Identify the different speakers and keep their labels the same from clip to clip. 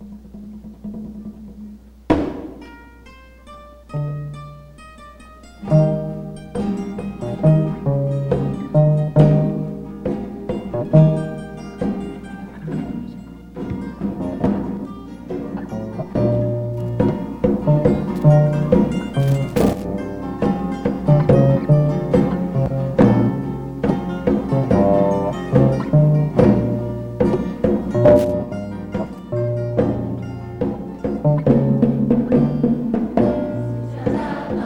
Speaker 1: Thank you.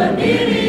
Speaker 1: The Bandiri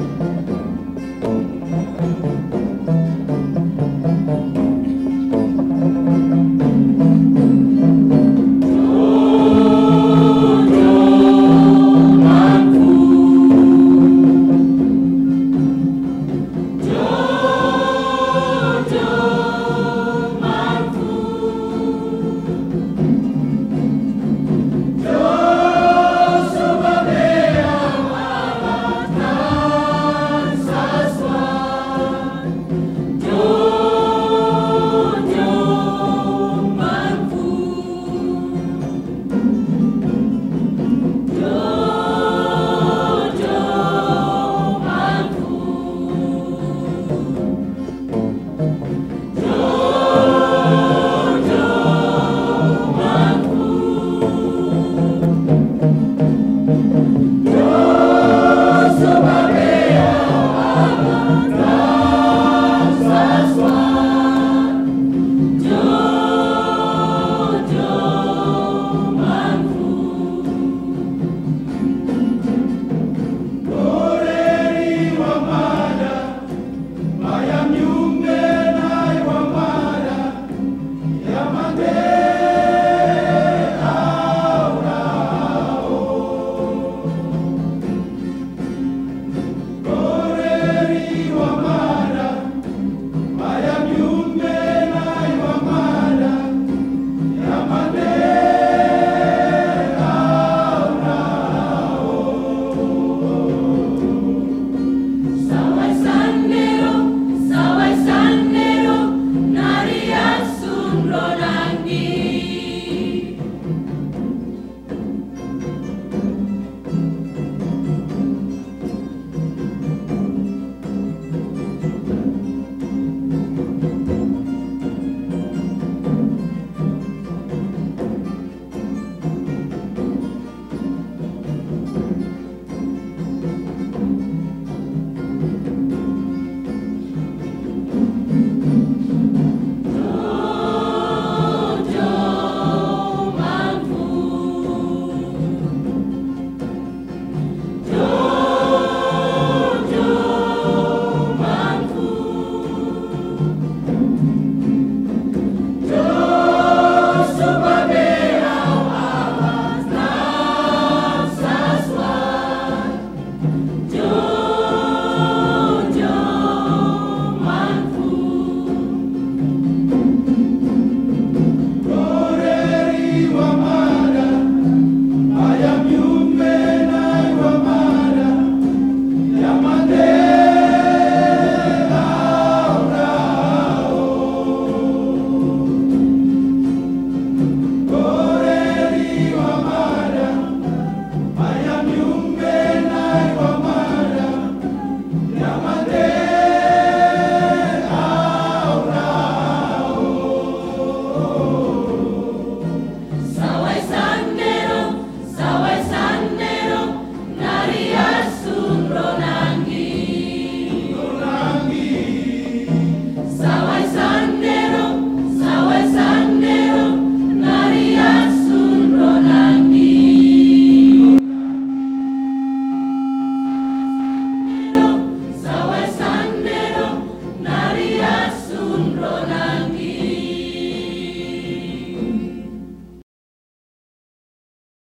Speaker 1: Thank you.